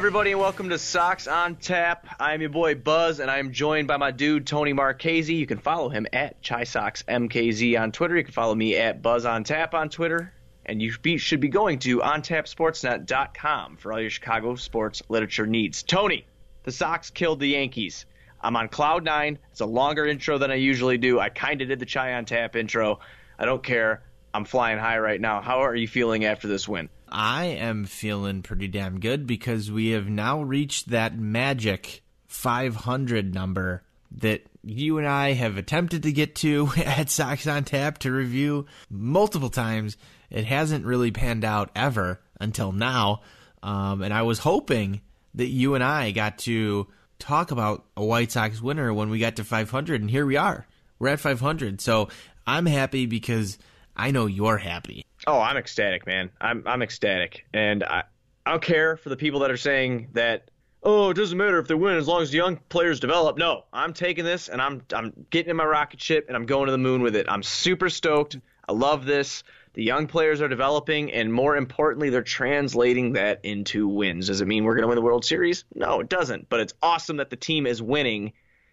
Everybody, and welcome to Sox on Tap. I'm your boy Buzz, and I'm joined by my dude Tony Marchese. You can follow him at Chai Sox MKZ on Twitter. You can follow me at Buzz on Tap on Twitter, and you should be going to OnTapSportsNet.com for all your Chicago sports literature needs. Tony, the Sox killed the Yankees. I'm on cloud nine. It's a longer intro than I usually do. I kind of did the Chai on Tap intro. I don't care. I'm flying high right now. How are you feeling after this win? I am feeling pretty damn good because we have now reached that magic 500 number that you and I have attempted to get to at Sox on Tap to review multiple times. It hasn't really panned out ever until now. Um, and I was hoping that you and I got to talk about a White Sox winner when we got to 500, and here we are. We're at 500. So I'm happy because I know you're happy. Oh, I'm ecstatic, man. I'm I'm ecstatic, and I I don't care for the people that are saying that. Oh, it doesn't matter if they win as long as the young players develop. No, I'm taking this and I'm I'm getting in my rocket ship and I'm going to the moon with it. I'm super stoked. I love this. The young players are developing, and more importantly, they're translating that into wins. Does it mean we're going to win the World Series? No, it doesn't. But it's awesome that the team is winning,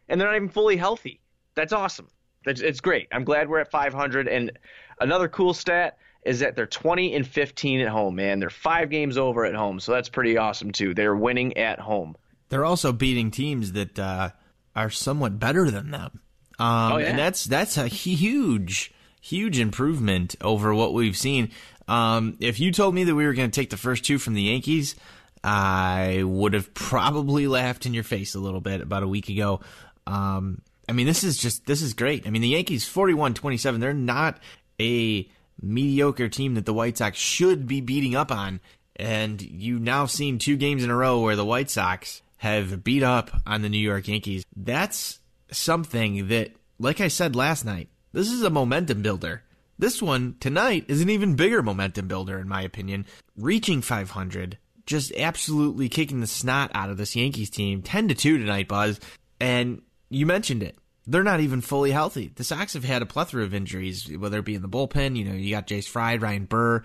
and they're not even fully healthy. That's awesome. That's, it's great. I'm glad we're at 500. And another cool stat is that they're 20 and 15 at home, man. They're five games over at home, so that's pretty awesome too. They're winning at home. They're also beating teams that uh, are somewhat better than them. Um, oh, yeah. And that's that's a huge, huge improvement over what we've seen. Um, if you told me that we were going to take the first two from the Yankees, I would have probably laughed in your face a little bit about a week ago. Um, I mean, this is just this is great. I mean, the Yankees 41-27, they're not a mediocre team that the White Sox should be beating up on. And you've now seen two games in a row where the White Sox have beat up on the New York Yankees. That's something that, like I said last night, this is a momentum builder. This one tonight is an even bigger momentum builder, in my opinion. Reaching 500, just absolutely kicking the snot out of this Yankees team. 10 to 2 tonight, Buzz. And you mentioned it they're not even fully healthy. The Sox have had a plethora of injuries, whether it be in the bullpen. You know, you got Jace Fry, Ryan Burr.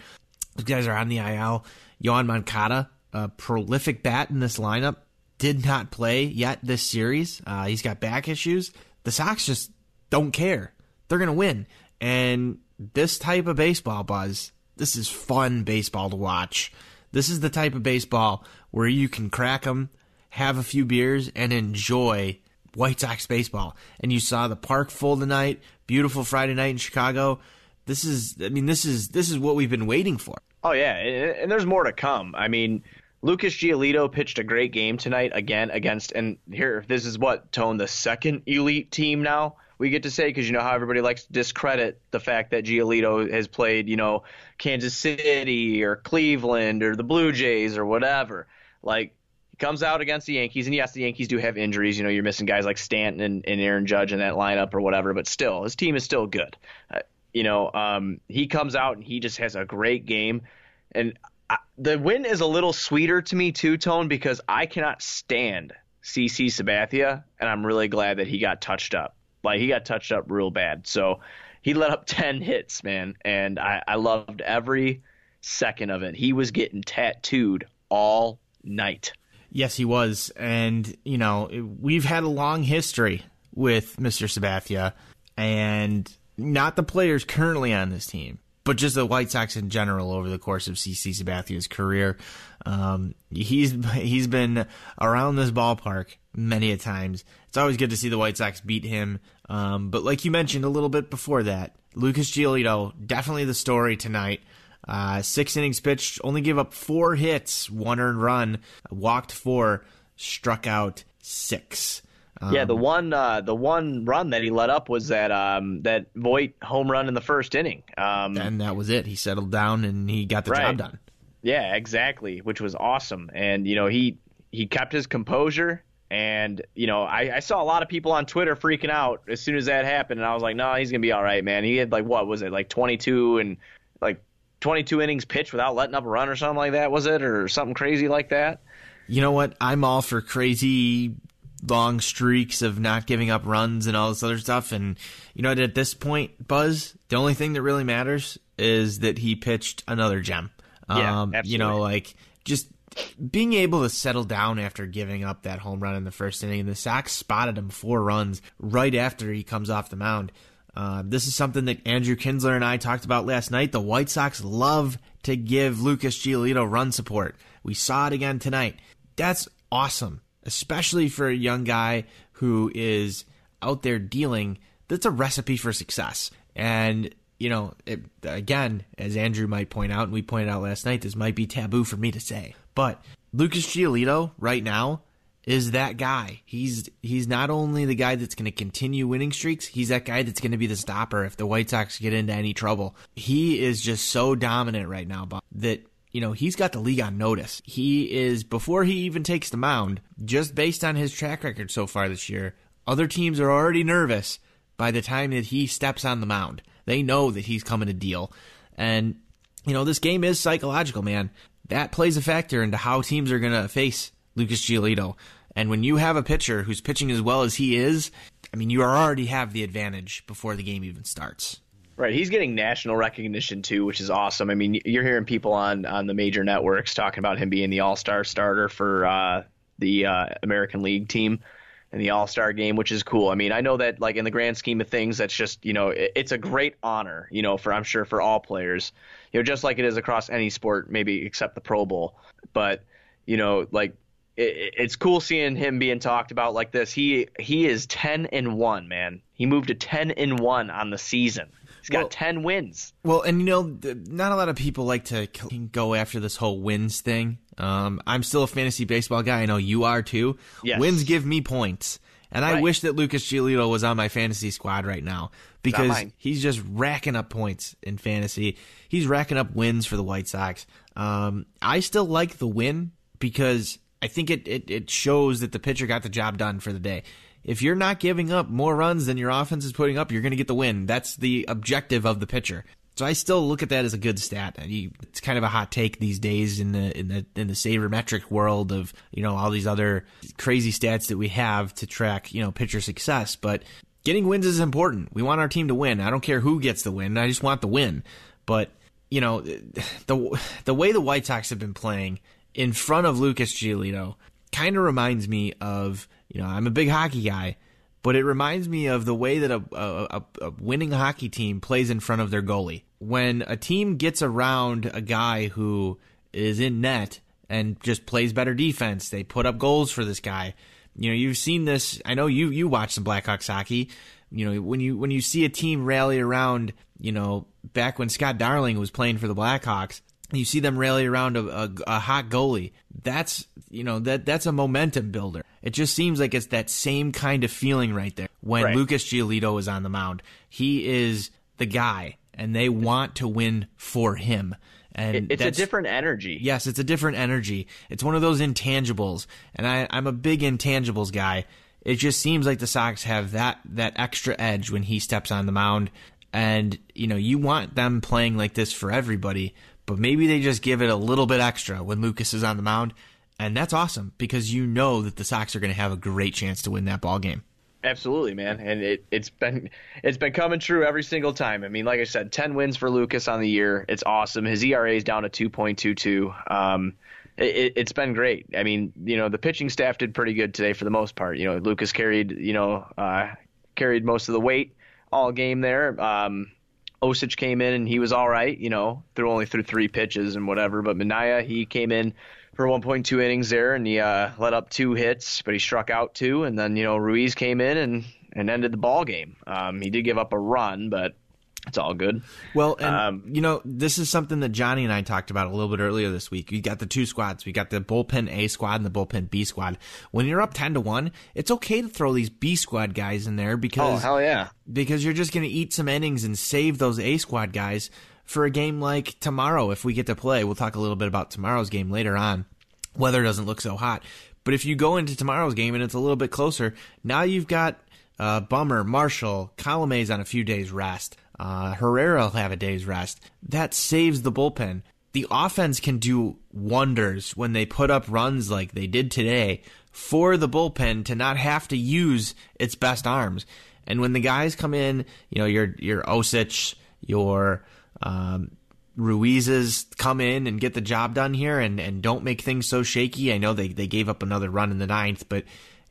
Those guys are on the IL. Yoan Moncada, a prolific bat in this lineup, did not play yet this series. Uh, he's got back issues. The Sox just don't care. They're going to win. And this type of baseball, Buzz, this is fun baseball to watch. This is the type of baseball where you can crack them, have a few beers, and enjoy White Sox baseball. And you saw the park full tonight. Beautiful Friday night in Chicago. This is, I mean, this is this is what we've been waiting for. Oh yeah, and there's more to come. I mean, Lucas Giolito pitched a great game tonight again against, and here this is what Tone the second elite team now we get to say because you know how everybody likes to discredit the fact that Giolito has played, you know, Kansas City or Cleveland or the Blue Jays or whatever. Like comes out against the Yankees, and yes, the Yankees do have injuries. You know, you're missing guys like Stanton and, and Aaron Judge in that lineup or whatever, but still, his team is still good. Uh, you know, um, he comes out and he just has a great game, and I, the win is a little sweeter to me too, Tone, because I cannot stand CC Sabathia, and I'm really glad that he got touched up. Like he got touched up real bad, so he let up ten hits, man, and I, I loved every second of it. He was getting tattooed all night. Yes, he was. And, you know, we've had a long history with Mr. Sabathia and not the players currently on this team, but just the White Sox in general over the course of CC Sabathia's career. Um, he's he's been around this ballpark many a times. It's always good to see the White Sox beat him. Um, but like you mentioned a little bit before that, Lucas Giolito definitely the story tonight. Uh, six innings pitched, only gave up four hits, one earned run, walked four, struck out six. Um, yeah, the one uh, the one run that he let up was that um, that Voit home run in the first inning. Um, and that was it. He settled down and he got the right. job done. Yeah, exactly, which was awesome. And you know he he kept his composure. And you know, I, I saw a lot of people on Twitter freaking out as soon as that happened, and I was like, "No, he's gonna be all right, man." He had like what was it, like 22 and like 22 innings pitched without letting up a run or something like that, was it? Or something crazy like that? You know what? I'm all for crazy long streaks of not giving up runs and all this other stuff. And, you know, at this point, Buzz, the only thing that really matters is that he pitched another gem. Yeah, um, absolutely. You know, like just being able to settle down after giving up that home run in the first inning, And the Sox spotted him four runs right after he comes off the mound. Uh, this is something that Andrew Kinsler and I talked about last night. The White Sox love to give Lucas Giolito run support. We saw it again tonight. That's awesome, especially for a young guy who is out there dealing. That's a recipe for success. And you know, it, again, as Andrew might point out, and we pointed out last night, this might be taboo for me to say, but Lucas Giolito right now is that guy. He's he's not only the guy that's going to continue winning streaks, he's that guy that's going to be the stopper if the White Sox get into any trouble. He is just so dominant right now, Bob, that you know, he's got the league on notice. He is before he even takes the mound, just based on his track record so far this year, other teams are already nervous by the time that he steps on the mound. They know that he's coming to deal. And, you know, this game is psychological, man. That plays a factor into how teams are going to face Lucas Giolito. And when you have a pitcher who's pitching as well as he is, I mean, you already have the advantage before the game even starts. Right, he's getting national recognition too, which is awesome. I mean, you're hearing people on on the major networks talking about him being the All Star starter for uh, the uh, American League team in the All Star game, which is cool. I mean, I know that like in the grand scheme of things, that's just you know it, it's a great honor, you know, for I'm sure for all players, you know, just like it is across any sport, maybe except the Pro Bowl. But you know, like it, it's cool seeing him being talked about like this. He he is ten and one, man. He moved to ten and one on the season. He's got well, 10 wins. Well, and you know, not a lot of people like to go after this whole wins thing. Um, I'm still a fantasy baseball guy. I know you are too. Yes. Wins give me points. And I right. wish that Lucas Giolito was on my fantasy squad right now because he's just racking up points in fantasy. He's racking up wins for the White Sox. Um, I still like the win because I think it, it, it shows that the pitcher got the job done for the day if you're not giving up more runs than your offense is putting up, you're going to get the win. That's the objective of the pitcher. So I still look at that as a good stat. It's kind of a hot take these days in the in the in the sabermetric world of you know all these other crazy stats that we have to track you know pitcher success. But getting wins is important. We want our team to win. I don't care who gets the win. I just want the win. But you know the the way the White Sox have been playing in front of Lucas Giolito kind of reminds me of you know, I'm a big hockey guy, but it reminds me of the way that a, a, a, winning hockey team plays in front of their goalie. When a team gets around a guy who is in net and just plays better defense, they put up goals for this guy. You know, you've seen this. I know you you watch some Blackhawks hockey. You know, when you when you see a team rally around, you know, back when Scott Darling was playing for the Blackhawks, you see them rally around a, a, a, hot goalie. That's you know that that's a momentum builder. It just seems like it's that same kind of feeling right there when right. Lucas Giolito is on the mound. He is the guy, and they want to win for him. And it's a different energy. Yes, it's a different energy. It's one of those intangibles, and I, I'm a big intangibles guy. It just seems like the Sox have that that extra edge when he steps on the mound, and you know you want them playing like this for everybody but maybe they just give it a little bit extra when Lucas is on the mound, and that's awesome because you know that the Sox are going to have a great chance to win that ball game. Absolutely, man, and it, it's been it's been coming true every single time. I mean, like I said, ten wins for Lucas on the year. It's awesome. His ERA is down to two point two two. Um, it, has been great. I mean, you know, the pitching staff did pretty good today for the most part. You know, Lucas carried, you know, uh, carried most of the weight all game there. Um, Osich came in and he was all right, you know, threw only threw three pitches and whatever. But Minaya, he came in for 1.2 innings there and he uh, let up two hits, but he struck out two. And then you know Ruiz came in and and ended the ball game. Um, he did give up a run, but it's all good. Well, and um, you know, this is something that Johnny and I talked about a little bit earlier this week. We got the two squads. We got the bullpen A squad and the bullpen B squad. When you're up ten to one, it's okay to throw these B squad guys in there because oh hell yeah, because you're just going to eat some innings and save those A squad guys for a game like tomorrow if we get to play. We'll talk a little bit about tomorrow's game later on. Weather doesn't look so hot, but if you go into tomorrow's game and it's a little bit closer, now you've got uh, Bummer, Marshall, Colomé's on a few days rest. Uh, Herrera will have a day's rest. That saves the bullpen. The offense can do wonders when they put up runs like they did today for the bullpen to not have to use its best arms. And when the guys come in, you know, your your Osich, your um, Ruiz's come in and get the job done here and, and don't make things so shaky. I know they, they gave up another run in the ninth, but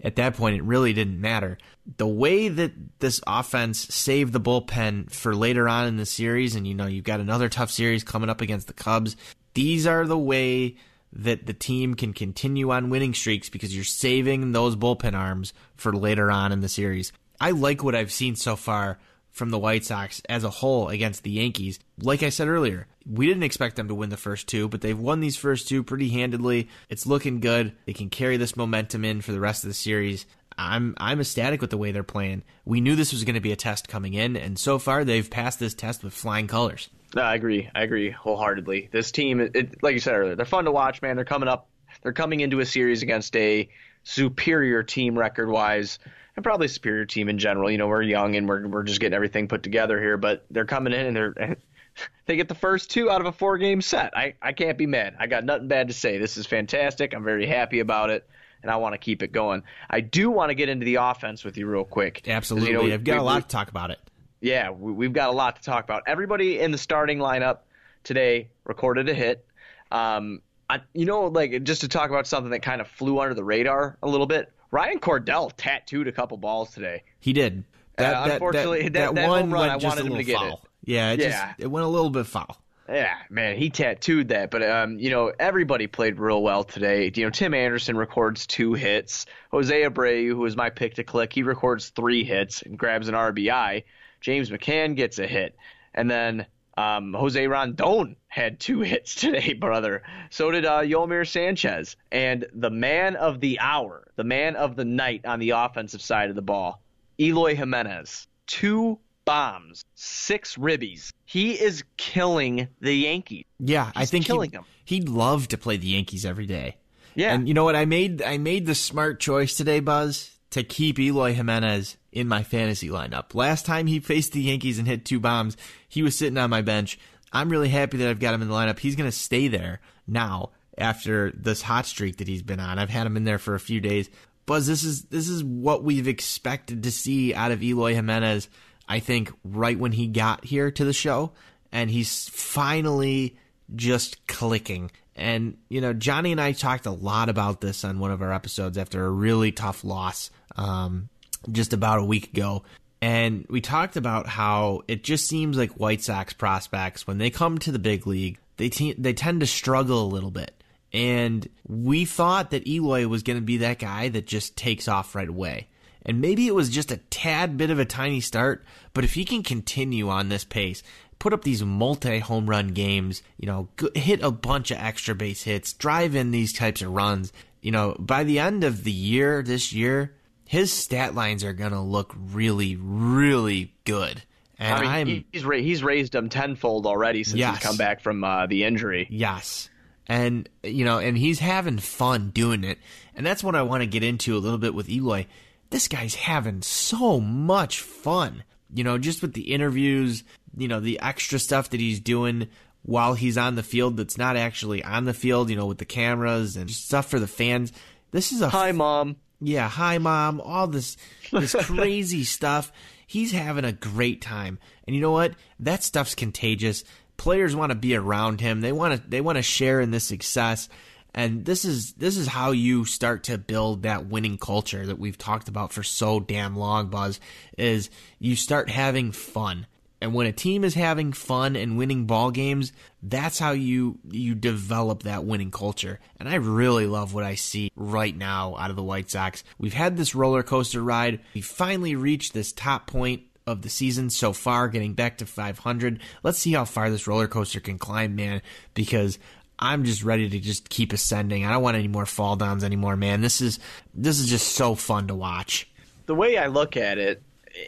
at that point it really didn't matter. The way that this offense saved the bullpen for later on in the series, and you know, you've got another tough series coming up against the Cubs, these are the way that the team can continue on winning streaks because you're saving those bullpen arms for later on in the series. I like what I've seen so far from the White Sox as a whole against the Yankees. Like I said earlier, we didn't expect them to win the first two, but they've won these first two pretty handedly. It's looking good. They can carry this momentum in for the rest of the series. I'm I'm ecstatic with the way they're playing. We knew this was going to be a test coming in, and so far they've passed this test with flying colors. No, I agree. I agree wholeheartedly. This team, it, like you said earlier, they're fun to watch, man. They're coming up. They're coming into a series against a superior team record wise and probably superior team in general. You know, we're young and we're we're just getting everything put together here, but they're coming in and they're they get the first two out of a four game set. I I can't be mad. I got nothing bad to say. This is fantastic. I'm very happy about it. And I want to keep it going. I do want to get into the offense with you real quick. Absolutely, you know, I've got we, a lot we, to talk about it. Yeah, we, have got a lot to talk about. Everybody in the starting lineup today recorded a hit. Um, I, you know, like just to talk about something that kind of flew under the radar a little bit. Ryan Cordell tattooed a couple balls today. He did. That, uh, unfortunately, that, that, that, that one run, I wanted him to get foul. it. Yeah, it yeah. Just, it went a little bit foul. Yeah, man, he tattooed that. But um, you know, everybody played real well today. You know, Tim Anderson records two hits. Jose Abreu, who was my pick to click, he records three hits and grabs an RBI. James McCann gets a hit, and then um, Jose Rondon had two hits today, brother. So did uh, Yolmer Sanchez. And the man of the hour, the man of the night on the offensive side of the ball, Eloy Jimenez. Two bombs, six ribbies. He is killing the Yankees. Yeah, He's I think killing he, them. He'd love to play the Yankees every day. Yeah. And you know what? I made I made the smart choice today, Buzz, to keep Eloy Jimenez in my fantasy lineup. Last time he faced the Yankees and hit two bombs, he was sitting on my bench. I'm really happy that I've got him in the lineup. He's going to stay there now after this hot streak that he's been on. I've had him in there for a few days. Buzz, this is this is what we've expected to see out of Eloy Jimenez. I think right when he got here to the show, and he's finally just clicking. And you know, Johnny and I talked a lot about this on one of our episodes after a really tough loss um, just about a week ago. And we talked about how it just seems like White Sox prospects, when they come to the big league, they, te- they tend to struggle a little bit. And we thought that Eloy was going to be that guy that just takes off right away. And maybe it was just a tad bit of a tiny start, but if he can continue on this pace, put up these multi home run games, you know, hit a bunch of extra base hits, drive in these types of runs, you know, by the end of the year, this year, his stat lines are gonna look really, really good. And I mean, he's ra- he's raised them tenfold already since yes. he's come back from uh, the injury. Yes, and you know, and he's having fun doing it, and that's what I want to get into a little bit with Eloy. This guy's having so much fun, you know, just with the interviews, you know, the extra stuff that he's doing while he's on the field that's not actually on the field, you know, with the cameras and stuff for the fans. This is a hi, mom. Yeah, hi mom, all this this crazy stuff. He's having a great time. And you know what? That stuff's contagious. Players want to be around him. They want to they want to share in this success. And this is this is how you start to build that winning culture that we've talked about for so damn long, Buzz, is you start having fun. And when a team is having fun and winning ball games, that's how you you develop that winning culture. And I really love what I see right now out of the White Sox. We've had this roller coaster ride. We finally reached this top point of the season so far, getting back to 500. Let's see how far this roller coaster can climb, man, because I'm just ready to just keep ascending. I don't want any more fall downs anymore, man. This is this is just so fun to watch. The way I look at it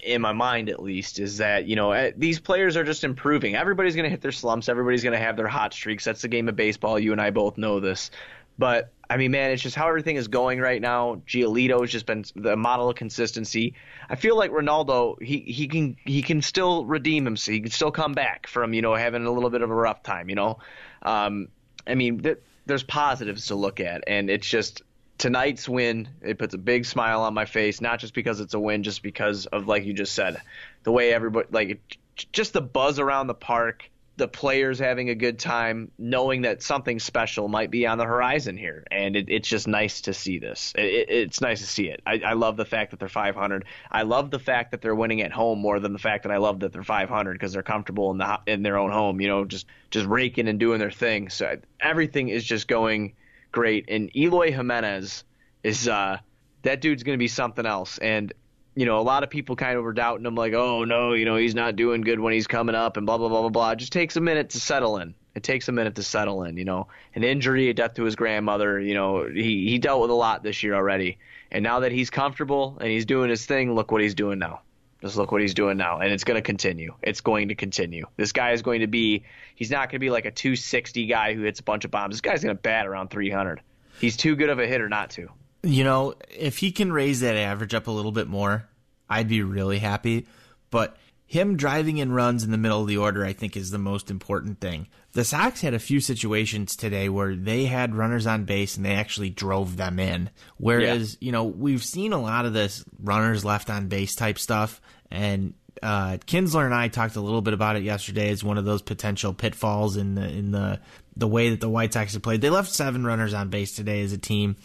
in my mind at least is that you know eh, these players are just improving. Everybody's going to hit their slumps. Everybody's going to have their hot streaks. That's the game of baseball. You and I both know this. But I mean, man, it's just how everything is going right now. Giolito has just been the model of consistency. I feel like Reynaldo, he he can he can still redeem himself. He can still come back from you know having a little bit of a rough time. You know, um, I mean, th- there's positives to look at, and it's just tonight's win, it puts a big smile on my face, not just because it's a win, just because of like you just said, the way everybody like just the buzz around the park, the players having a good time, knowing that something special might be on the horizon here, and it, it's just nice to see this. It, it's nice to see it. I, I, love the fact that they're 500. I love the fact that they're winning at home more than the fact that I love that they're 500 because they're comfortable in the in their own home. You know, just just raking and doing their thing. So everything is just going great. And Eloy Jimenez is uh, that dude's going to be something else. And you know, a lot of people kind of were doubting him, like, oh no, you know, he's not doing good when he's coming up, and blah blah blah blah blah. It just takes a minute to settle in. It takes a minute to settle in. You know, an injury, a death to his grandmother. You know, he he dealt with a lot this year already, and now that he's comfortable and he's doing his thing, look what he's doing now. Just look what he's doing now, and it's going to continue. It's going to continue. This guy is going to be. He's not going to be like a 260 guy who hits a bunch of bombs. This guy's going to bat around 300. He's too good of a hitter not to. You know, if he can raise that average up a little bit more, I'd be really happy. But him driving in runs in the middle of the order, I think, is the most important thing. The Sox had a few situations today where they had runners on base and they actually drove them in. Whereas, yeah. you know, we've seen a lot of this runners left on base type stuff. And uh, Kinsler and I talked a little bit about it yesterday as one of those potential pitfalls in the in the the way that the White Sox have played. They left seven runners on base today as a team.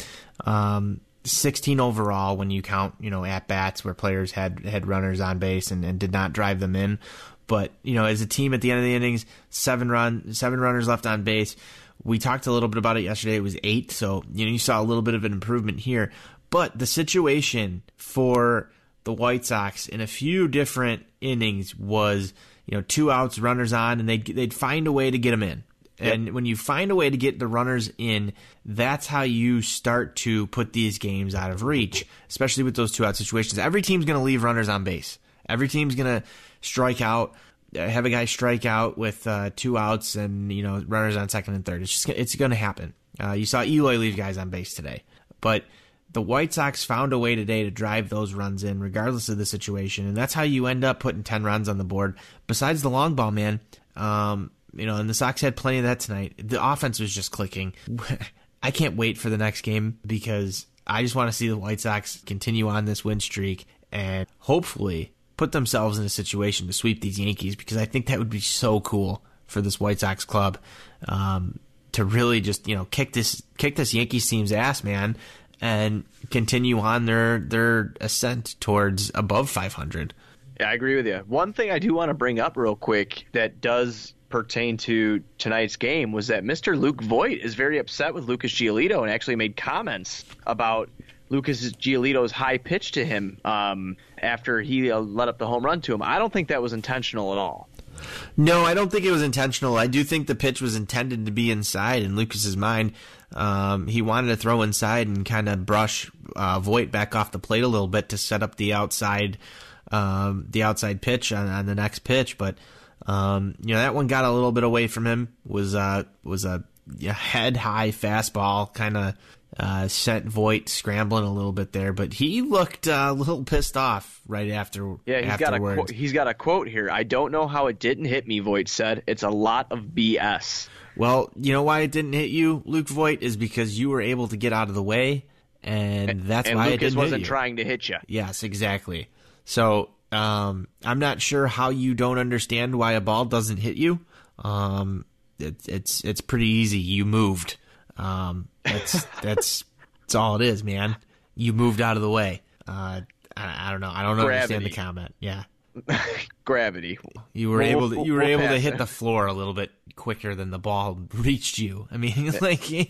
Um, 16 overall when you count, you know, at bats where players had had runners on base and, and did not drive them in. But you know, as a team at the end of the innings, seven run, seven runners left on base. We talked a little bit about it yesterday. It was eight, so you know you saw a little bit of an improvement here. But the situation for the White Sox in a few different innings was, you know, two outs, runners on, and they'd they'd find a way to get them in. And when you find a way to get the runners in, that's how you start to put these games out of reach, especially with those two out situations. Every team's going to leave runners on base. Every team's going to strike out, uh, have a guy strike out with uh, two outs and you know runners on second and third. It's just it's going to happen. Uh, you saw Eloy leave guys on base today, but the White Sox found a way today to drive those runs in, regardless of the situation, and that's how you end up putting ten runs on the board. Besides the long ball, man. Um, you know, and the Sox had plenty of that tonight. The offense was just clicking. I can't wait for the next game because I just want to see the White Sox continue on this win streak and hopefully put themselves in a situation to sweep these Yankees because I think that would be so cool for this White Sox club um, to really just you know kick this kick this Yankees team's ass, man, and continue on their their ascent towards above 500. Yeah, I agree with you. One thing I do want to bring up real quick that does pertain to tonight's game was that Mr. Luke Voit is very upset with Lucas Giolito and actually made comments about Lucas Giolito's high pitch to him um, after he uh, let up the home run to him. I don't think that was intentional at all. No, I don't think it was intentional. I do think the pitch was intended to be inside in Lucas's mind. Um, he wanted to throw inside and kind of brush uh, Voit back off the plate a little bit to set up the outside, um, the outside pitch on, on the next pitch, but um, you know that one got a little bit away from him. Was uh was a, head high fastball, kind of uh, sent Voit scrambling a little bit there, but he looked uh, a little pissed off right after. Yeah, he's afterwards. got a he's got a quote here. I don't know how it didn't hit me. Voit said it's a lot of BS. Well, you know why it didn't hit you, Luke Voit, is because you were able to get out of the way, and that's and why Lucas it didn't wasn't hit you. trying to hit you. Yes, exactly. So um, I'm not sure how you don't understand why a ball doesn't hit you. Um, it, it's it's pretty easy. You moved. Um, that's that's that's all it is, man. You moved out of the way. Uh, I, I don't know. I don't Gravity. understand the comment. Yeah, Gravity. you were We'll- able to you were we'll able to hit it. the floor a little bit quicker than the ball reached you. I mean, like you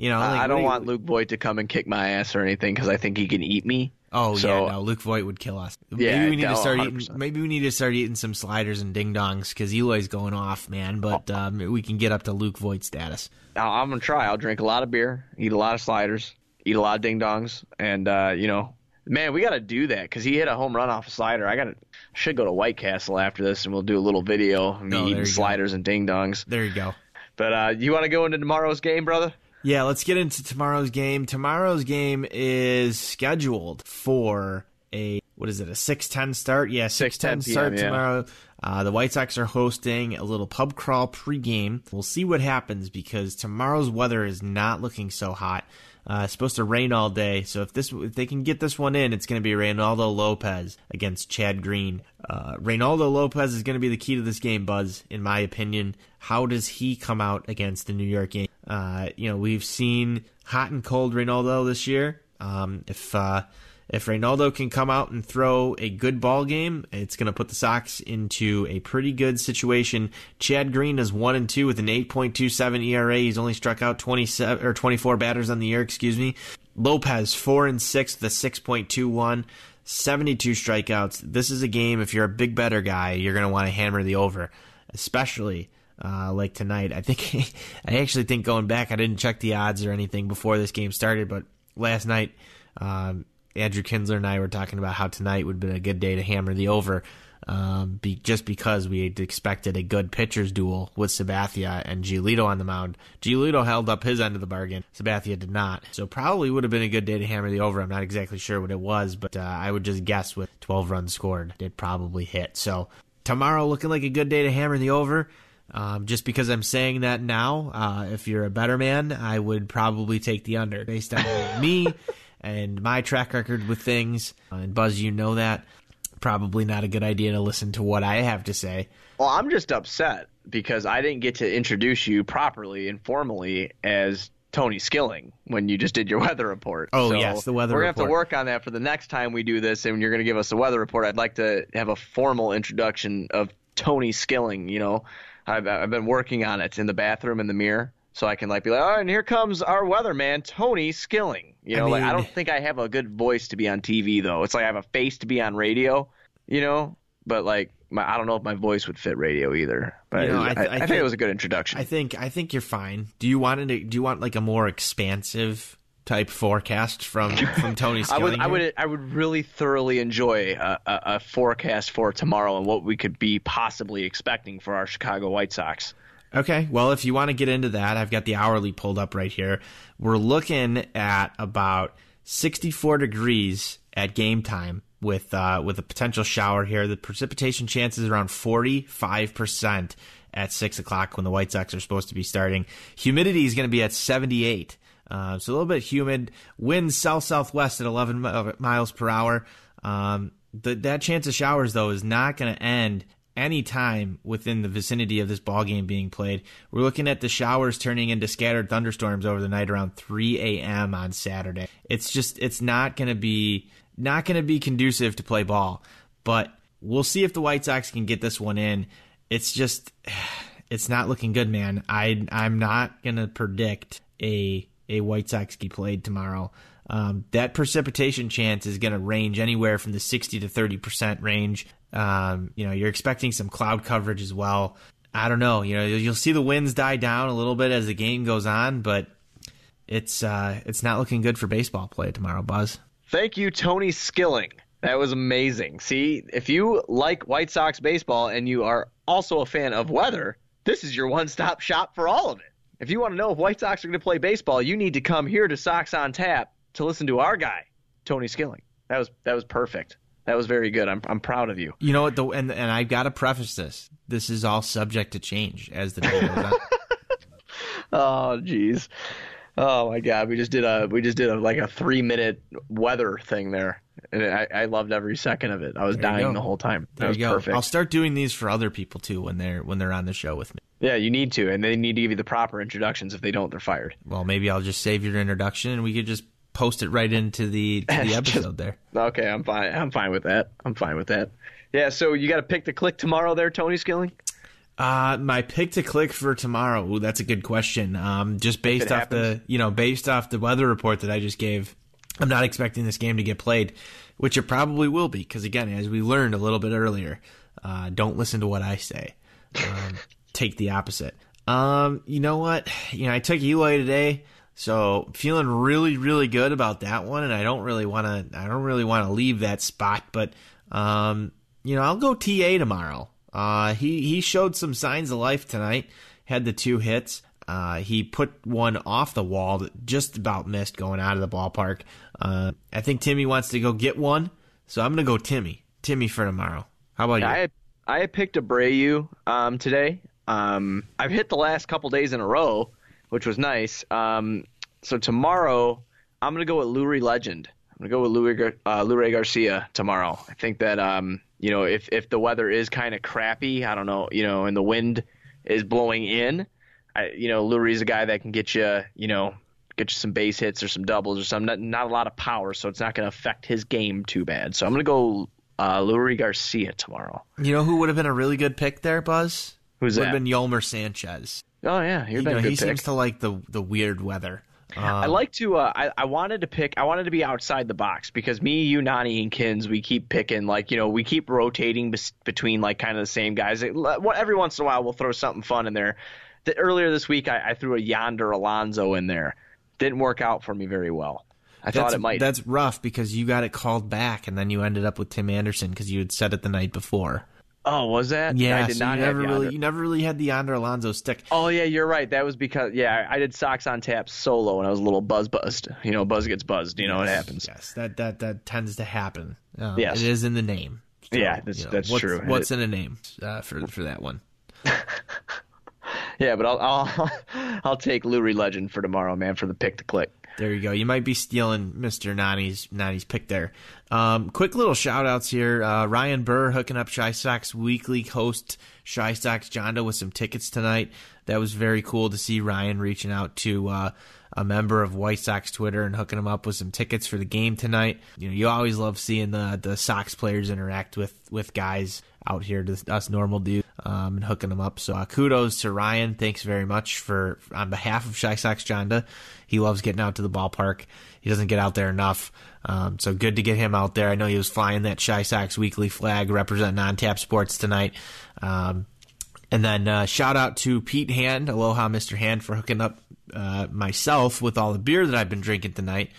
know, like, I don't want Luke Voit to come and kick my ass or anything because I think he can eat me. Oh So- yeah, no, Luke Voit would kill us. Yeah, maybe we need no, to start 100%. eating. Maybe we need to start eating some sliders and ding dongs because Eloy's going off, man. But um, we can get up to Luke Voit status. I'm gonna try. I'll drink a lot of beer, eat a lot of sliders, eat a lot of ding dongs, and uh, you know, man, we got to do that because he hit a home run off a slider. I got to should go to White Castle after this, and we'll do a little video of me Oh, there you eating go. sliders and ding dongs. There you go. But uh, you want to go into tomorrow's game, brother? Yeah, let's get into tomorrow's game. Tomorrow's game is scheduled for a what is it a 6:10 start? Yeah, 6:10 6:10 start yeah. tomorrow. Uh, the White Sox are hosting a little pub crawl pregame. We'll see what happens because tomorrow's weather is not looking so hot. Uh, it's supposed to rain all day, so if this if they can get this one in, it's going to be Reynaldo Lopez against Chad Green. Uh, Reynaldo Lopez is going to be the key to this game, Buzz, in my opinion. How does he come out against the New York game? Uh, you know, we've seen hot and cold Reynaldo this year. Um, if uh, if Reynaldo can come out and throw a good ball game, it's going to put the Sox into a pretty good situation. Chad Green is one and two with an 8.27 ERA. He's only struck out 27 or 24 batters on the year. Excuse me. Lopez four and six with a 6.21. 72 strikeouts. This is a game. If you're a big better guy, you're going to want to hammer the over, especially uh, like tonight. I think I actually think going back, I didn't check the odds or anything before this game started, but last night, um, Andrew Kinsler and I were talking about how tonight would have been a good day to hammer the over. Um, be, just because we had expected a good pitchers duel with Sabathia and Giolito on the mound. Giolito held up his end of the bargain. Sabathia did not. So probably would have been a good day to hammer the over. I'm not exactly sure what it was, but uh, I would just guess with 12 runs scored, it probably hit. So tomorrow looking like a good day to hammer the over. Um, just because I'm saying that now, uh, if you're a better man, I would probably take the under based on me and my track record with things. Uh, and Buzz, you know that. Probably not a good idea to listen to what I have to say. Well, I'm just upset because I didn't get to introduce you properly and formally as Tony Skilling when you just did your weather report. Oh, yes, the weather report. We're gonna report. have to work on that for the next time we do this, and you're gonna give us a weather report. I'd like to have a formal introduction of Tony Skilling. You know, I've, I've been working on it in the bathroom in the mirror. So I can like be like, oh, and here comes our weatherman, Tony Skilling. You know, I like I don't think I have a good voice to be on TV though. It's like I have a face to be on radio, you know, but like my, I don't know if my voice would fit radio either. But You know, I, I I, think, it was a good introduction. I think I think you're fine. Do you want to, do you want like a more expansive type forecast from from Tony I Skilling? would, I would, I would really thoroughly enjoy a, a, a forecast for tomorrow and what we could be possibly expecting for our Chicago White Sox. Okay, well, if you want to get into that, I've got the hourly pulled up right here. We're looking at about 64 degrees at game time with uh, with a potential shower here. The precipitation chance is around 45 percent at six o'clock when the White Sox are supposed to be starting. Humidity is going to be at 78, uh, so a little bit humid. Wind south southwest at 11 miles per hour. Um, the, that chance of showers though is not going to end any time within the vicinity of this ball game being played. We're looking at the showers turning into scattered thunderstorms over the night around 3 a.m. on Saturday. It's just it's not going to be not going to be conducive to play ball. But we'll see if the White Sox can get this one in. It's just it's not looking good, man. I I'm not going to predict a a White Sox get played tomorrow. Um, that precipitation chance is going to range anywhere from the 60 to 30 percent range. Um, you know, you're expecting some cloud coverage as well. I don't know. You know, you'll see the winds die down a little bit as the game goes on, but it's uh, it's not looking good for baseball play tomorrow, Buzz. Thank you, Tony Skilling. That was amazing. See, if you like White Sox baseball and you are also a fan of weather, this is your one-stop shop for all of it. If you want to know if White Sox are going to play baseball, you need to come here to Sox on Tap to listen to our guy, Tony Skilling. That was that was perfect. That was very good. I'm I'm proud of you. You know what? The, and and I've got to preface this. This is all subject to change as the day goes on. Oh, jeez. Oh my God, we just did a we just did a like a three minute weather thing there, and I, I loved every second of it. I was dying go. the whole time. That There was you go. perfect. I'll start doing these for other people too when they're when they're on the show with me. Yeah, you need to, and they need to give you the proper introductions. If they don't, they're fired. Well, maybe I'll just save your introduction and we could just post it right into the to the Just- episode there. Okay, I'm fine. I'm fine with that. I'm fine with that. Yeah, so you got to pick the click tomorrow, there, Tony Skilling. Uh, my pick to click for tomorrow. Ooh, that's a good question. Um, just based it off the you know based off the weather report that I just gave, I'm not expecting this game to get played, which it probably will be because again, as we learned a little bit earlier, uh, don't listen to what I say. Um, take the opposite. Um, you know what? You know, I took Eloy today, so feeling really, really good about that one, and I don't really want to. I don't really want to leave that spot, but um, you know, I'll go TA tomorrow. Uh, he he showed some signs of life tonight. Had the two hits. Uh, he put one off the wall that just about missed going out of the ballpark. Uh, I think Timmy wants to go get one, So I'm gonna go Timmy. Timmy for tomorrow. How about Yeah, you? I I picked Abreu um, today. Um, I've hit the last couple days in a row, which was nice. Um, so tomorrow, I'm gonna go with Leury Legend. I'm gonna go with Gar- uh, Leury Garcia tomorrow. I think that um, you know if if the weather is kind of crappy, I don't know, you know, and the wind is blowing in, I, you know, Leury's a guy that can get you, you know, get you some base hits or some doubles or some. Not, not a lot of power, so it's not going to affect his game too bad. So I'm going to go uh, Leury Garcia tomorrow. You know who would have been a really good pick there, Buzz? Who's would that? have been Yolmer Sanchez. Oh yeah, You know, he pick. seems to like the the weird weather. Um, I like to. Uh, I I wanted to pick. I wanted to be outside the box because me, you, Nani, and Kins, we keep picking like you know we keep rotating bes- between like kind of the same guys. It, what every once in a while we'll throw something fun in there. The, earlier this week I, I threw a Yonder Alonso in there. Didn't work out for me very well. I thought it might. That's rough because you got it called back, and then you ended up with Tim Anderson because you had said it the night before. Oh, was that? Yeah, I did so not you never really you never really had the Yonder Alonso stick. Oh yeah, you're right. That was because yeah, I did Sox on Tap solo and I was a little buzz buzzed. You know, buzz gets buzzed. You know what happens. Yes, that that that tends to happen. Um, Yes. it is in the name. Yeah, that's- that's what's, true. What's in a name uh, for for that one? Yeah, but I'll I'll I'll take Leury Legend for tomorrow, man, for the pick to click. There you go. You might be stealing Mr. Nani's Nani's pick there. Um, quick little shout outs here. Uh, Ryan Burr hooking up Shy Sox weekly host Shy Sox Jonda with some tickets tonight. That was very cool to see Ryan reaching out to uh, a member of White Sox Twitter and hooking him up with some tickets for the game tonight. You know, you always love seeing the the Sox players interact with with guys out here, to us normal dudes, um, and hooking them up. So uh, kudos to Ryan. Thanks very much for on behalf of Shy Sox Jonda. He loves getting out to the ballpark. He doesn't get out there enough. Um, so good to get him out there. I know he was flying that Shy Sox weekly flag representing on tap sports tonight. Um, and then uh, shout out to Pete Hand, aloha Mr. Hand, for hooking up uh, myself with all the beer that I've been drinking tonight.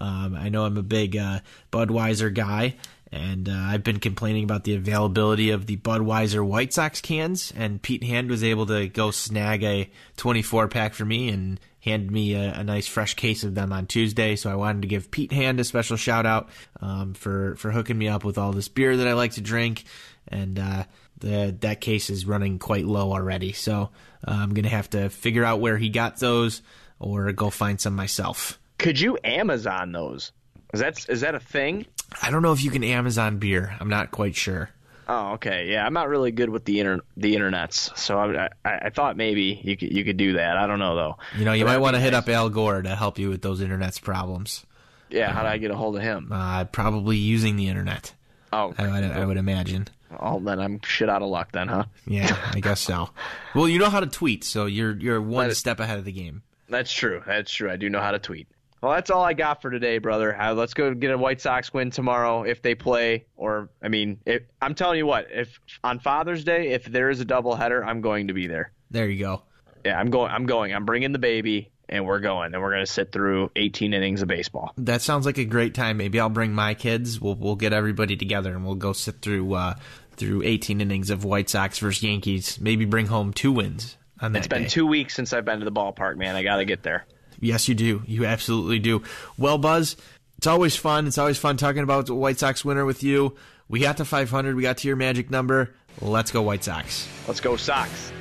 Um, I know I'm a big uh, Budweiser guy, and uh, I've been complaining about the availability of the Budweiser White Sox cans. And Pete Hand was able to go snag a 24 pack for me and handed me a, a nice fresh case of them on Tuesday. So I wanted to give Pete Hand a special shout out um, for for hooking me up with all this beer that I like to drink, and uh, the that case is running quite low already. So uh, I'm gonna have to figure out where he got those or go find some myself. Could you Amazon those? Is that is that a thing? I don't know if you can Amazon beer. I'm not quite sure. Oh, okay. Yeah, I'm not really good with the inter the internets, so I, I I thought maybe you could you could do that. I don't know though. You know, you But might want to be hit nice. up Al Gore to help you with those internet's problems. Yeah, how do I get a hold of him? Uh, probably using the internet. Oh, I would, I would imagine. Oh, then I'm shit out of luck then, huh? Yeah, I guess so. Well, you know how to tweet, so you're you're one step ahead of the game. That's true. That's true. I do know how to tweet. Well, that's all I got for today, brother. Uh, let's go get a White Sox win tomorrow if they play. Or, I mean, if, I'm telling you what, if on Father's Day, if there is a doubleheader, I'm going to be there. There you go. Yeah, I'm going. I'm going. I'm bringing the baby, and we're going. And we're going to sit through 18 innings of baseball. That sounds like a great time. Maybe I'll bring my kids. We'll we'll get everybody together and we'll go sit through uh, through 18 innings of White Sox versus Yankees. Maybe bring home two wins on that It's been day. two weeks since I've been to the ballpark, man. I got to get there. Yes, you do. You absolutely do. Well, Buzz, it's always fun. It's always fun talking about the White Sox winner with you. We got to 500. We got to your magic number. Let's go, White Sox. Let's go, Sox.